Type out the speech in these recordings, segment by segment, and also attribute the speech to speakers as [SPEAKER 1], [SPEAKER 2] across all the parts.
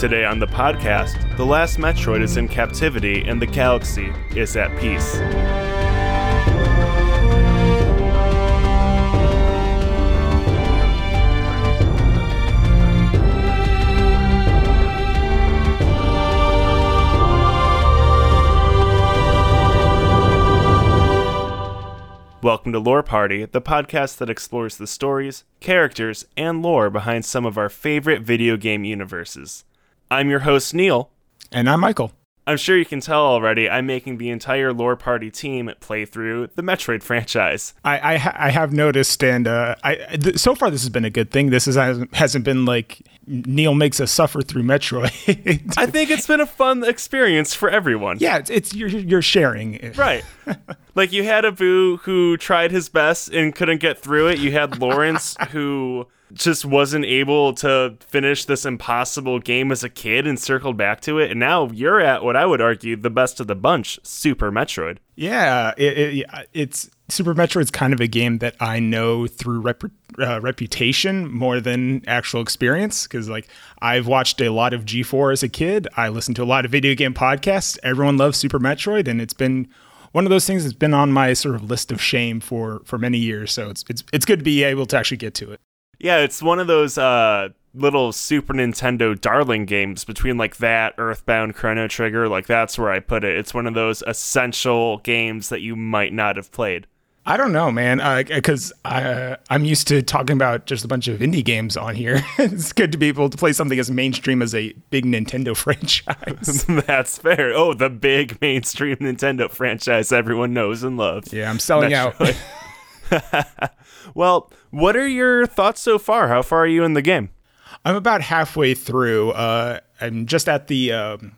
[SPEAKER 1] Today on the podcast, the last Metroid is in captivity and the galaxy is at peace. Welcome to Lore Party, the podcast that explores the stories, characters, and lore behind some of our favorite video game universes. I'm your host, Neil.
[SPEAKER 2] And I'm Michael.
[SPEAKER 1] I'm sure you can tell already, I'm making the entire Lore Party team play through the Metroid franchise.
[SPEAKER 2] I I, ha- I have noticed, and uh, I th- so far this has been a good thing. This is, hasn't been like Neil makes us suffer through Metroid.
[SPEAKER 1] I think it's been a fun experience for everyone.
[SPEAKER 2] Yeah, it's, it's you're, you're sharing.
[SPEAKER 1] Right. like you had Abu who tried his best and couldn't get through it. You had Lawrence who just wasn't able to finish this impossible game as a kid and circled back to it. And now you're at what I would argue the best of the bunch, Super Metroid.
[SPEAKER 2] Yeah, it, it, it's Super Metroid's kind of a game that I know through rep, uh, reputation more than actual experience because like I've watched a lot of G4 as a kid. I listened to a lot of video game podcasts. Everyone loves Super Metroid, and it's been one of those things that's been on my sort of list of shame for for many years. So it's it's it's good to be able to actually get to it.
[SPEAKER 1] Yeah, it's one of those uh, little Super Nintendo darling games between like that, Earthbound, Chrono Trigger. Like that's where I put it. It's one of those essential games that you might not have played.
[SPEAKER 2] I don't know, man, because uh, uh, I'm used to talking about just a bunch of indie games on here. it's good to be able to play something as mainstream as a big Nintendo franchise.
[SPEAKER 1] That's fair. Oh, the big mainstream Nintendo franchise everyone knows and loves.
[SPEAKER 2] Yeah, I'm selling out.
[SPEAKER 1] well, what are your thoughts so far? How far are you in the game?
[SPEAKER 2] I'm about halfway through. Uh, I'm just at the um,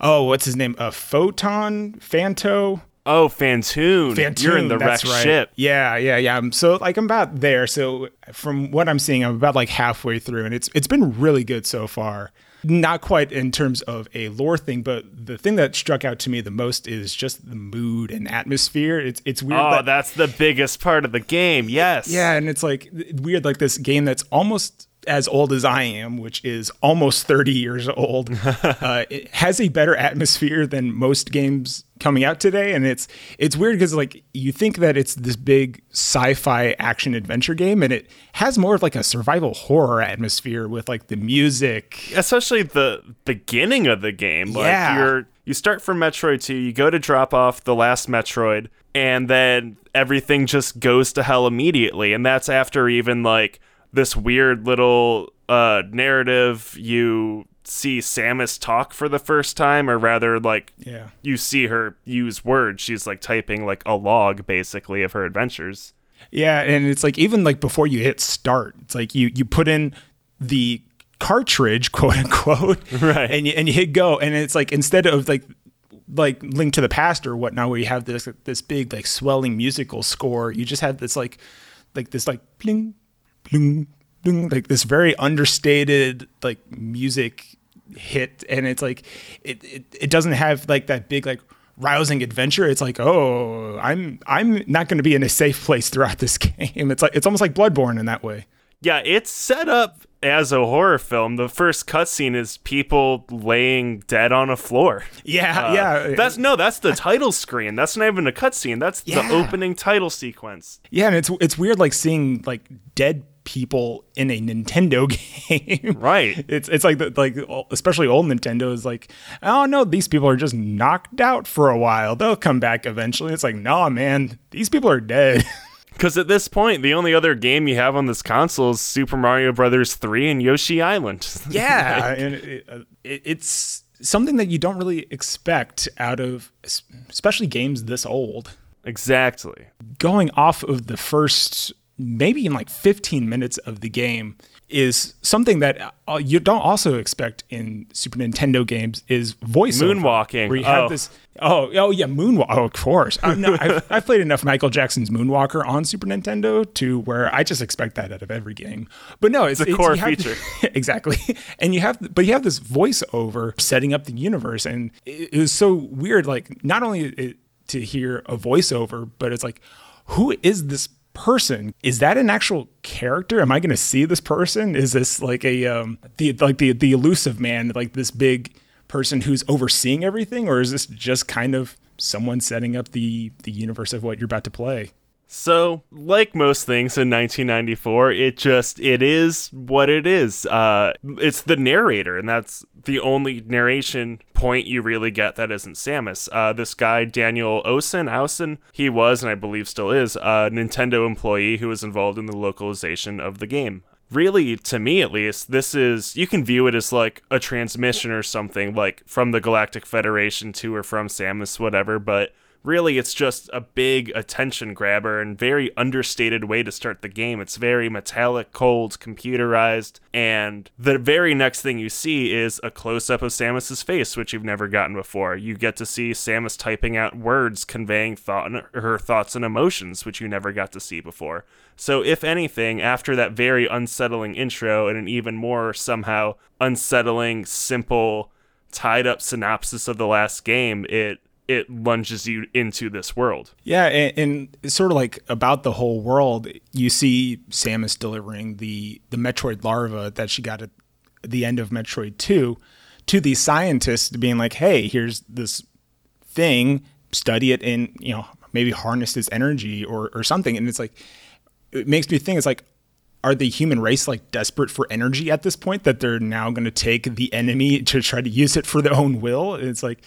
[SPEAKER 2] oh, what's his name? Uh, Photon Phanto.
[SPEAKER 1] Oh, Phantoon.
[SPEAKER 2] Phantoon.
[SPEAKER 1] You're in the wrecked
[SPEAKER 2] right.
[SPEAKER 1] ship.
[SPEAKER 2] Yeah, yeah, yeah. I'm so like I'm about there. So from what I'm seeing, I'm about like halfway through, and it's it's been really good so far. Not quite in terms of a lore thing, but the thing that struck out to me the most is just the mood and atmosphere. It's it's weird.
[SPEAKER 1] Oh,
[SPEAKER 2] that,
[SPEAKER 1] that's the biggest part of the game. Yes.
[SPEAKER 2] Yeah, and it's like weird, like this game that's almost as old as I am, which is almost 30 years old, uh, it has a better atmosphere than most games coming out today. And it's it's weird because like you think that it's this big sci-fi action adventure game, and it has more of like a survival horror atmosphere with like the music,
[SPEAKER 1] especially the beginning of the game. Like
[SPEAKER 2] yeah.
[SPEAKER 1] you're you start from Metroid 2, you go to drop off the last Metroid, and then everything just goes to hell immediately. And that's after even like this weird little uh, narrative. You see Samus talk for the first time, or rather, like
[SPEAKER 2] yeah.
[SPEAKER 1] you see her use words. She's like typing like a log, basically, of her adventures.
[SPEAKER 2] Yeah, and it's like even like before you hit start, it's like you you put in the cartridge, quote unquote,
[SPEAKER 1] right,
[SPEAKER 2] and you and you hit go, and it's like instead of like like Link to the Past or whatnot, where you have this this big like swelling musical score, you just have this like like this like bling bling bling like this very understated like music hit, and it's like it it, it doesn't have like that big like rousing adventure. It's like, oh, I'm I'm not going to be in a safe place throughout this game. It's like it's almost like Bloodborne in that way.
[SPEAKER 1] Yeah, it's set up as a horror film. The first cutscene is people laying dead on a floor.
[SPEAKER 2] Yeah,
[SPEAKER 1] Uh,
[SPEAKER 2] yeah.
[SPEAKER 1] That's no, that's the title screen. That's not even a cutscene. That's
[SPEAKER 2] Yeah.
[SPEAKER 1] the opening title sequence.
[SPEAKER 2] Yeah, and it's it's weird like seeing like dead people in a Nintendo game.
[SPEAKER 1] Right.
[SPEAKER 2] It's it's like the, like especially old Nintendo is like, oh no, these people are just knocked out for a while. They'll come back eventually. It's like, nah, man, these people are dead.
[SPEAKER 1] Because at this point, the only other game you have on this console is Super Mario Brothers 3 and Yoshi Island.
[SPEAKER 2] yeah, and it, uh, it, it's something that you don't really expect out of especially games this old.
[SPEAKER 1] exactly.
[SPEAKER 2] Going off of the first maybe in like 15 minutes of the game, is something that uh, you don't also expect in Super Nintendo games is voice
[SPEAKER 1] Moonwalking.
[SPEAKER 2] Where you have
[SPEAKER 1] Oh.
[SPEAKER 2] this. Oh, oh yeah, moonwalk. Oh, of course. I, no, I've, I've played enough Michael Jackson's Moonwalker on Super Nintendo to where I just expect that out of every game. But no, it's,
[SPEAKER 1] a core
[SPEAKER 2] have-
[SPEAKER 1] feature.
[SPEAKER 2] exactly. And you have, but you have this voiceover setting up the universe, and it, it was so weird. Like not only it, to hear a voiceover, but it's like, who is this person? Is that an actual character? Am I going to see this person? Is this like a um the like the the Illusive Man, like this big person who's overseeing everything, or is this just kind of someone setting up the the universe of what you're about to play?
[SPEAKER 1] So, like most things in 1994, it just it is what it is. Uh, it's the narrator, and that's the only narration point you really get that isn't Samus. Uh, this guy Daniel Owsen, Owsen, he was, and I believe still is, a Nintendo employee who was involved in the localization of the game. Really, to me at least, this is you can view it as like a transmission or something, like from the Galactic Federation to or from Samus, whatever. But really it's just a big attention grabber and very understated way to start the game. It's very metallic, cold, computerized, and the very next thing you see is a close up of Samus's face, which you've never gotten before. You get to see Samus typing out words conveying thought her thoughts and emotions, which you never got to see before. So, if anything, after that very unsettling intro and an even more somehow unsettling, simple, tied up synopsis of the last game, it it lunges you into this world.
[SPEAKER 2] Yeah, and, and sort of like about the whole world. You see Samus delivering the the Metroid larva that she got at the end of Metroid Two to these scientists, being like, "Hey, here's this thing. Study it, and you know maybe harness its energy or or something." And it's like it makes me think. It's like. Are the human race like desperate for energy at this point that they're now going to take the enemy to try to use it for their own will? It's like,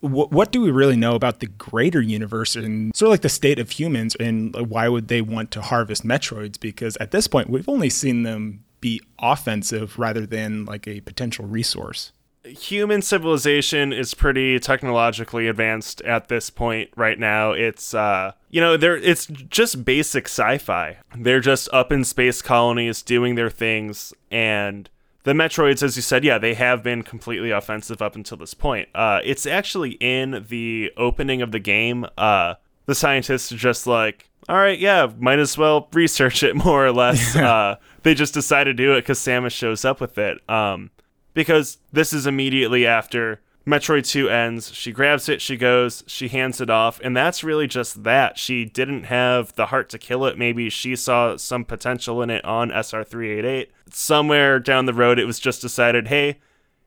[SPEAKER 2] what, what do we really know about the greater universe and sort of like the state of humans and why would they want to harvest metroids because at this point we've only seen them be offensive rather than like a potential resource
[SPEAKER 1] Human civilization is pretty technologically advanced at this point right now. It's uh you know, they're it's just basic sci-fi. They're just up in space colonies doing their things and the Metroids, as you said, yeah, they have been completely offensive up until this point. Uh, it's actually in the opening of the game. Uh, the scientists are just like, all right, yeah, might as well research it more or less. uh, they just decide to do it because Samus shows up with it. Um, because this is immediately after Metroid 2 ends. She grabs it, she goes, she hands it off, and that's really just that. She didn't have the heart to kill it. Maybe she saw some potential in it on SR388. Somewhere down the road, it was just decided, hey,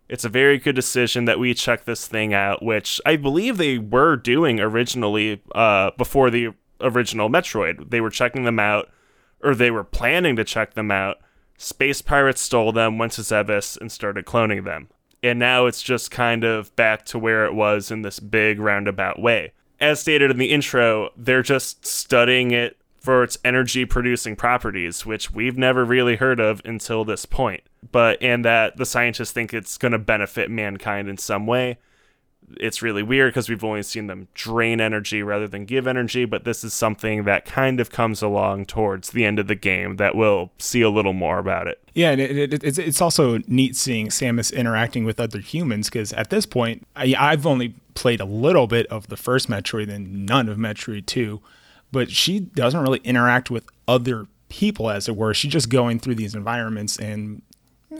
[SPEAKER 1] it's a very good decision that we check this thing out, which I believe they were doing originally uh, before the original Metroid. They were checking them out, or they were planning to check them out. Space pirates stole them, went to Zebes, and started cloning them. And now it's just kind of back to where it was in this big roundabout way. As stated in the intro, they're just studying it for its energy producing properties, which we've never really heard of until this point. But, and that the scientists think it's going to benefit mankind in some way it's really weird because we've only seen them drain energy rather than give energy, but this is something that kind of comes along towards the end of the game that we'll see a little more about it.
[SPEAKER 2] Yeah, and it, it, it's it's also neat seeing Samus interacting with other humans because at this point, I, I've only played a little bit of the first Metroid and none of Metroid Two, but she doesn't really interact with other people, as it were. She's just going through these environments and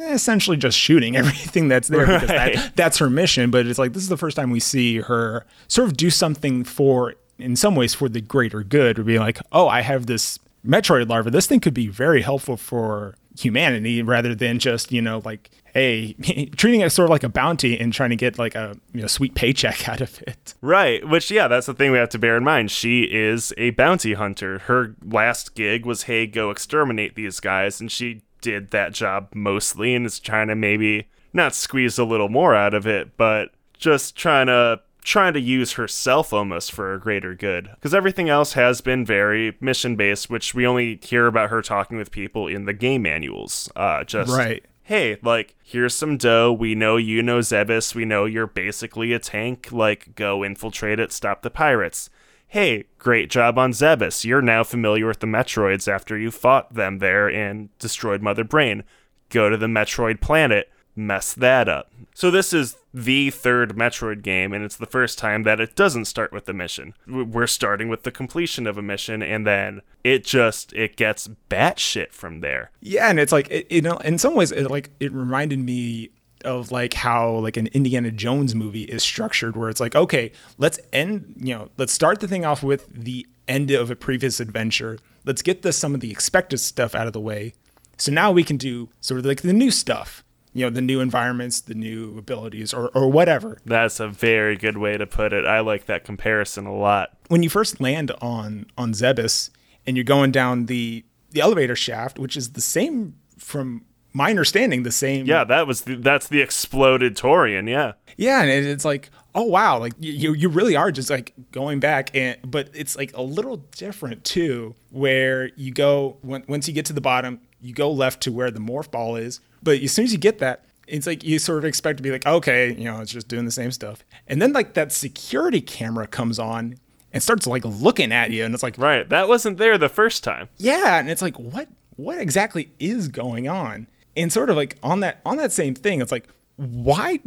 [SPEAKER 2] essentially just shooting everything that's there because
[SPEAKER 1] Right.
[SPEAKER 2] that, that's her mission. But it's like this is the first time we see her sort of do something for, in some ways, for the greater good, or be like, oh, I have this Metroid larva. This thing could be very helpful for humanity rather than just you know like hey treating it sort of like a bounty and trying to get like a you know sweet paycheck out of it
[SPEAKER 1] Right, which, yeah, that's the thing we have to bear in mind. She is a bounty hunter. Her last gig was, hey, go exterminate these guys, and she did that job mostly and is trying to maybe not squeeze a little more out of it, but just trying to trying to use herself almost for a greater good because everything else has been very mission based which we only hear about her talking with people in the game manuals uh just
[SPEAKER 2] Right.
[SPEAKER 1] hey, like, here's some dough. We know you know Zebes. We know you're basically a tank. Like, go infiltrate it, stop the pirates. Hey, great job on Zebes. You're now familiar with the Metroids after you fought them there and destroyed Mother Brain. go to the Metroid planet, mess that up. So this is the third Metroid game, and it's the first time that it doesn't start with the mission. We're starting with the completion of a mission, and then it just it gets batshit from there.
[SPEAKER 2] Yeah, and it's like it, you know, in some ways, it like it reminded me of like how like an Indiana Jones movie is structured, where it's like, okay, let's end, you know, let's start the thing off with the end of a previous adventure. Let's get the some of the expected stuff out of the way. So now we can do sort of like the new stuff you know the new environments the new abilities or, or whatever
[SPEAKER 1] that's a very good way to put it i like that comparison a lot
[SPEAKER 2] when you first land on on zebes and you're going down the the elevator shaft which is the same from my understanding the same
[SPEAKER 1] yeah that was the, that's the exploded Tourian yeah
[SPEAKER 2] yeah and it's like oh wow like you you really are just like going back and but it's like a little different too where you go when, once you get to the bottom you go left to where the morph ball is but as soon as you get that, it's like you sort of expect to be like, okay, you know, it's just doing the same stuff. And then like that security camera comes on and starts like looking at you, and it's like,
[SPEAKER 1] right, that wasn't there the first time.
[SPEAKER 2] Yeah, and it's like, what, what exactly is going on? And sort of like on that on that same thing, it's like, why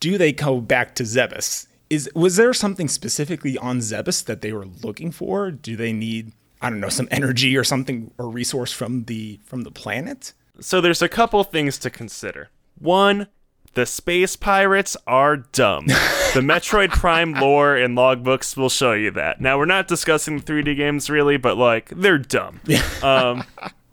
[SPEAKER 2] do they go back to Zebes? Is was there something specifically on Zebes that they were looking for? Do they need I don't know some energy or something or resource from the from the planet?
[SPEAKER 1] So there's a couple things to consider. One, the space pirates are dumb. the Metroid Prime lore and logbooks will show you that. Now we're not discussing 3D games really, but like they're dumb. um,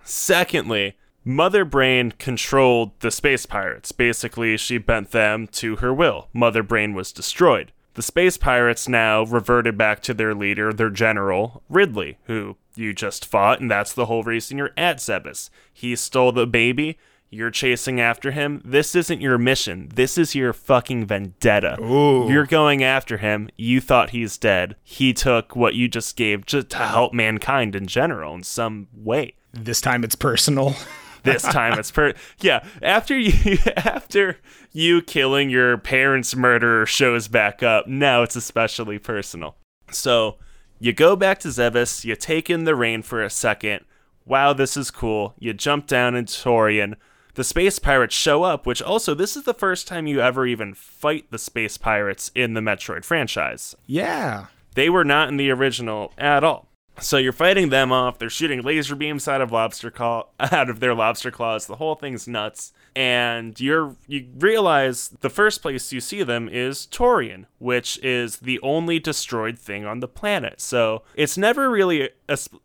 [SPEAKER 1] secondly, Mother Brain controlled the space pirates. Basically, she bent them to her will. Mother Brain was destroyed. The space pirates now reverted back to their leader, their general, Ridley, who you just fought, and that's the whole reason you're at Zebes. He stole the baby. You're chasing after him. This isn't your mission. This is your fucking vendetta.
[SPEAKER 2] Ooh.
[SPEAKER 1] You're going after him. You thought he's dead. He took what you just gave just to help mankind in general in some way.
[SPEAKER 2] This time it's personal.
[SPEAKER 1] this time it's per yeah after you after you killing your parents murderer shows back up now it's especially personal so you go back to Zebes, you take in the rain for a second. Wow, this is cool. You jump down into Tourian. The space pirates show up, which also, this is the first time you ever even fight the space pirates in the Metroid franchise.
[SPEAKER 2] Yeah.
[SPEAKER 1] They were not in the original at all. So you're fighting them off. They're shooting laser beams out of lobster claw out of their lobster claws. The whole thing's nuts and you're you realize the first place you see them is Tourian, which is the only destroyed thing on the planet. So it's never really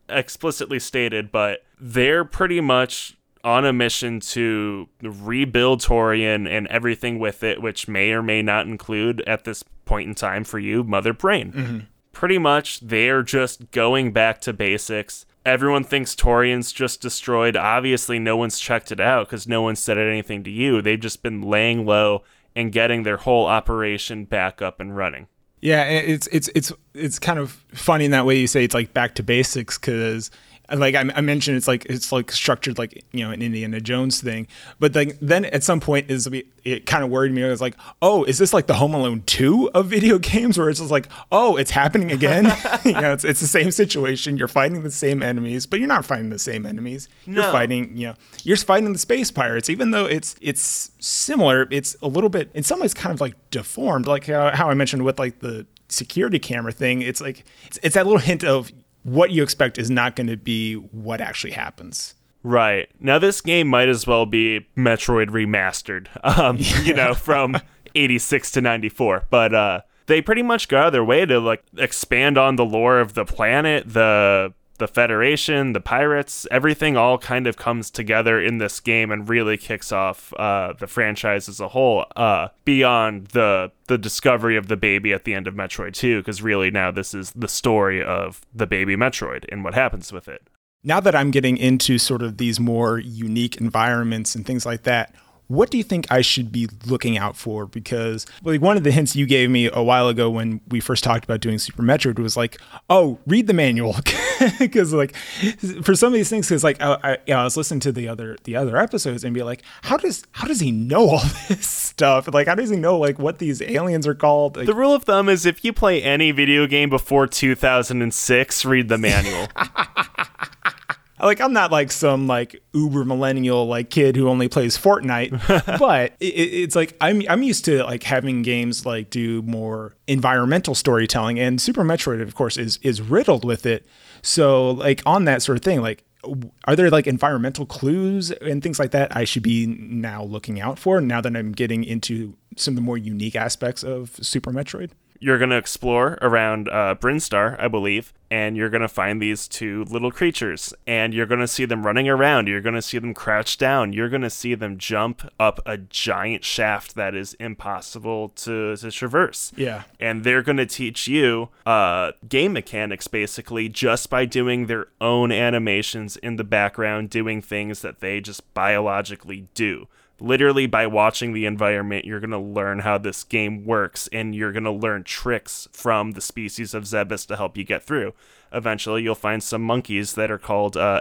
[SPEAKER 1] explicitly stated, but they're pretty much on a mission to rebuild Tourian and everything with it, which may or may not include at this point in time for you, Mother Brain.
[SPEAKER 2] Mm-hmm.
[SPEAKER 1] Pretty much, they're just going back to basics everyone thinks Tourian's just destroyed. Obviously, no one's checked it out because no one said anything to you. They've just been laying low and getting their whole operation back up and running.
[SPEAKER 2] Yeah, it's it's it's it's kind of funny in that way you say it's like back to basics because like I, I, mentioned, it's like it's like structured like you know an Indiana Jones thing. But like then at some point is it kind of worried me. I was like, oh, is this like the Home Alone two of video games where it's just like, oh, it's happening again? you know, it's it's the same situation. You're fighting the same enemies, but you're not fighting the same enemies.
[SPEAKER 1] No.
[SPEAKER 2] You're fighting you know you're fighting the space pirates. Even though it's it's similar, it's a little bit in some ways kind of like deformed. Like how, how I mentioned with like the security camera thing. It's like it's, it's that little hint of what you expect is not going to be what actually happens.
[SPEAKER 1] Right. Now, this game might as well be Metroid remastered, um, yeah. you know, from 86 to 94. But uh, they pretty much go out of their way to like expand on the lore of the planet, the the Federation, the pirates, everything all kind of comes together in this game and really kicks off uh, the franchise as a whole. Uh, beyond the the discovery of the baby at the end of Metroid 2, because really now this is the story of the baby Metroid and what happens with it.
[SPEAKER 2] Now that I'm getting into sort of these more unique environments and things like that, what do you think I should be looking out for? Because like one of the hints you gave me a while ago when we first talked about doing Super Metroid was like, oh, read the manual, because like for some of these things, because like I, I, you know, I was listening to the other the other episodes and be like, how does how does he know all this stuff? Like how does he know like what these aliens are called? Like,
[SPEAKER 1] the rule of thumb is if you play any video game before 2006, read the manual.
[SPEAKER 2] like I'm not like some like uber millennial like kid who only plays Fortnite, but it, it's like I'm I'm used to like having games like do more environmental storytelling, and Super Metroid, of course, is is riddled with it. So like on that sort of thing, like are there like environmental clues and things like that I should be now looking out for now that I'm getting into some of the more unique aspects of Super Metroid?
[SPEAKER 1] You're going to explore around uh, Brinstar, I believe, and you're going to find these two little creatures, and you're going to see them running around. You're going to see them crouch down. You're going to see them jump up a giant shaft that is impossible to, to traverse.
[SPEAKER 2] Yeah.
[SPEAKER 1] And they're going to teach you uh, game mechanics basically just by doing their own animations in the background, doing things that they just biologically do literally by watching the environment you're going to learn how this game works and you're going to learn tricks from the species of Zebes to help you get through. Eventually you'll find some monkeys that are called uh,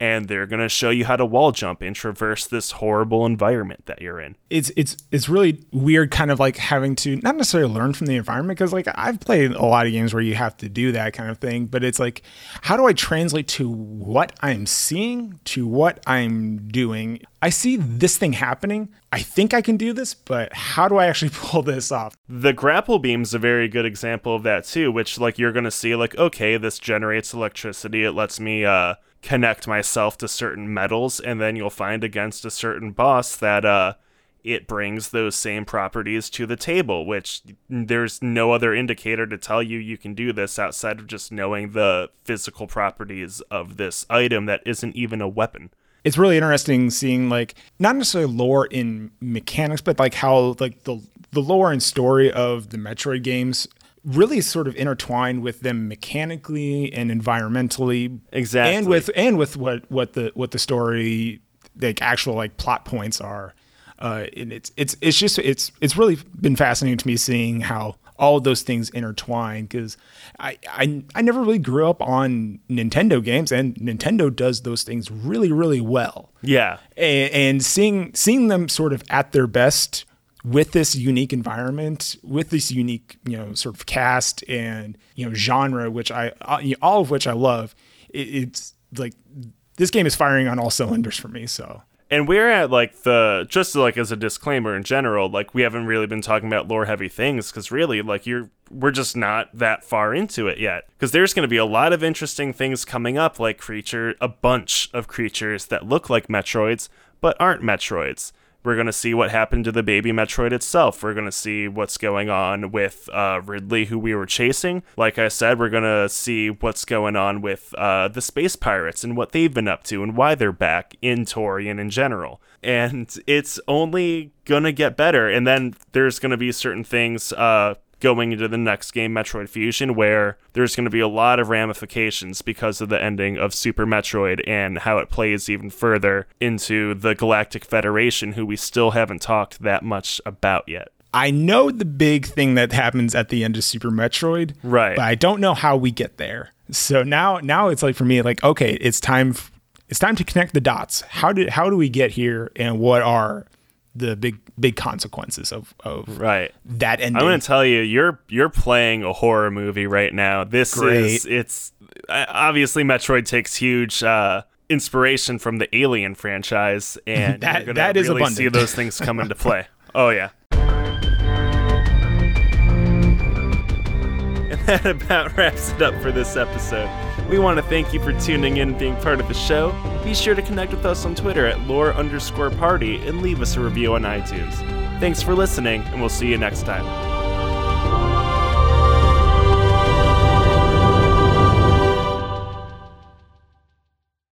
[SPEAKER 1] and they're going to show you how to wall jump and traverse this horrible environment that you're in.
[SPEAKER 2] It's it's it's really weird kind of like having to not necessarily learn from the environment because like I've played a lot of games where you have to do that kind of thing, but it's like how do I translate to what I'm seeing to what I'm doing? I see this thing happening. I think I can do this, but how do I actually pull this off?
[SPEAKER 1] The grapple beam's a very good example of that too, which like you're going to see like okay, this generates electricity. It lets me uh connect myself to certain metals and then you'll find against a certain boss that uh it brings those same properties to the table which there's no other indicator to tell you you can do this outside of just knowing the physical properties of this item that isn't even a weapon.
[SPEAKER 2] It's really interesting seeing like not necessarily lore in mechanics but like how like the the lore and story of the metroid games really sort of intertwined with them mechanically and environmentally.
[SPEAKER 1] Exactly.
[SPEAKER 2] and with and with what what the what the story like actual like plot points are. Uh and it's it's it's just it's it's really been fascinating to me seeing how all of those things intertwine because I, I I never really grew up on Nintendo games and Nintendo does those things really really well.
[SPEAKER 1] Yeah,
[SPEAKER 2] and, and seeing seeing them sort of at their best with this unique environment, with this unique, you know, sort of cast and you know genre, which I uh, all of which I love. It, it's like this game is firing on all cylinders for me. So.
[SPEAKER 1] And we're at like the just like as a disclaimer in general, like we haven't really been talking about lore heavy things because really, like you're we're just not that far into it yet. Because there's going to be a lot of interesting things coming up, like creature, a bunch of creatures that look like Metroids but aren't Metroids. We're going to see what happened to the baby Metroid itself. We're going to see what's going on with uh, Ridley, who we were chasing. Like I said, we're going to see what's going on with uh, the space pirates and what they've been up to and why they're back in Tourian in general. And it's only going to get better. And then there's going to be certain things. Uh, going into the next game, Metroid Fusion, where there's going to be a lot of ramifications because of the ending of Super Metroid and how it plays even further into the Galactic Federation, who we still haven't talked that much about yet.
[SPEAKER 2] I know the big thing that happens at the end of Super Metroid,
[SPEAKER 1] right?
[SPEAKER 2] But I don't know how we get there. So now, now it's like for me, like okay, it's time. It's time to connect the dots. How did how do we get here, and what are the big big consequences of of
[SPEAKER 1] right
[SPEAKER 2] that ending.
[SPEAKER 1] I'm going to tell you, you're you're playing a horror movie right now. This Great. is it's obviously Metroid takes huge uh, inspiration from the Alien franchise, and
[SPEAKER 2] that
[SPEAKER 1] you're
[SPEAKER 2] that
[SPEAKER 1] really
[SPEAKER 2] abundant.
[SPEAKER 1] see those things come into play. oh yeah. And that about wraps it up for this episode. We want to thank you for tuning in and being part of the show. Be sure to connect with us on Twitter at lore underscore party and leave us a review on iTunes. Thanks for listening, and we'll see you next time.